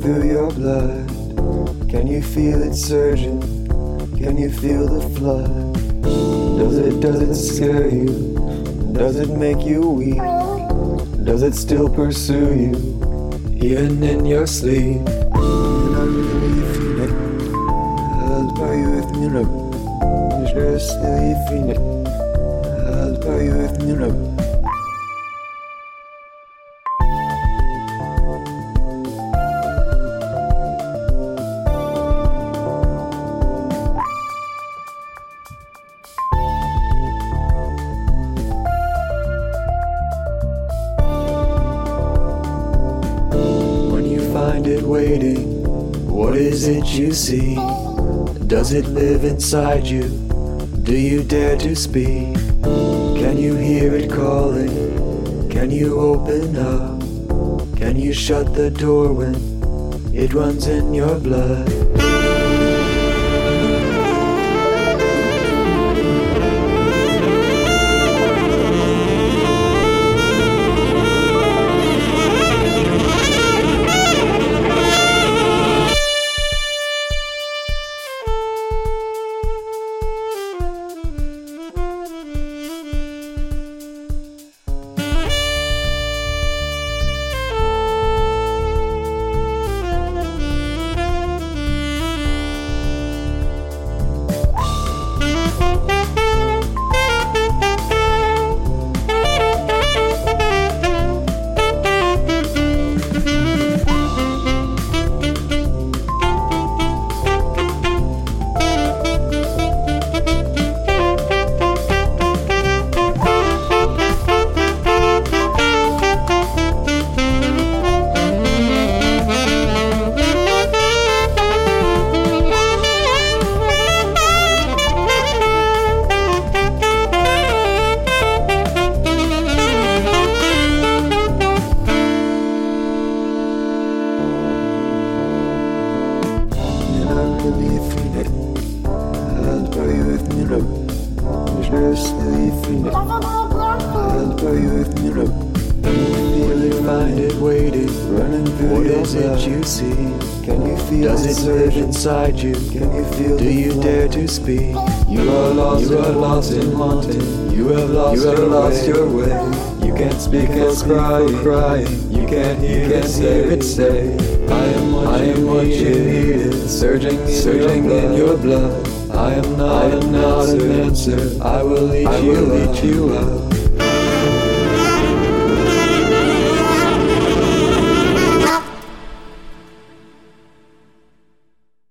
through your blood? Can you feel it surging? Can you feel the flood? Does it, does it scare you? Does it make you weak? Does it still pursue you? Even in your sleep? i'll buy you with me. Just really it. I'll buy you with me love. It waiting, what is it you see? Does it live inside you? Do you dare to speak? Can you hear it calling? Can you open up? Can you shut the door when it runs in your blood? And I really feel it. I'll is it you see? Can you feel Does it live inside you? Can you feel Do you dare to speak? You are lost, you are lost in haunting. You have lost, you have your, lost way. your way. You can't speak and crying, crying. You can't hear, you can't hear it say. I am what, I am what you needed, surging, surging in your blood. I am not, I am not an answer. I will eat I you, will eat you up.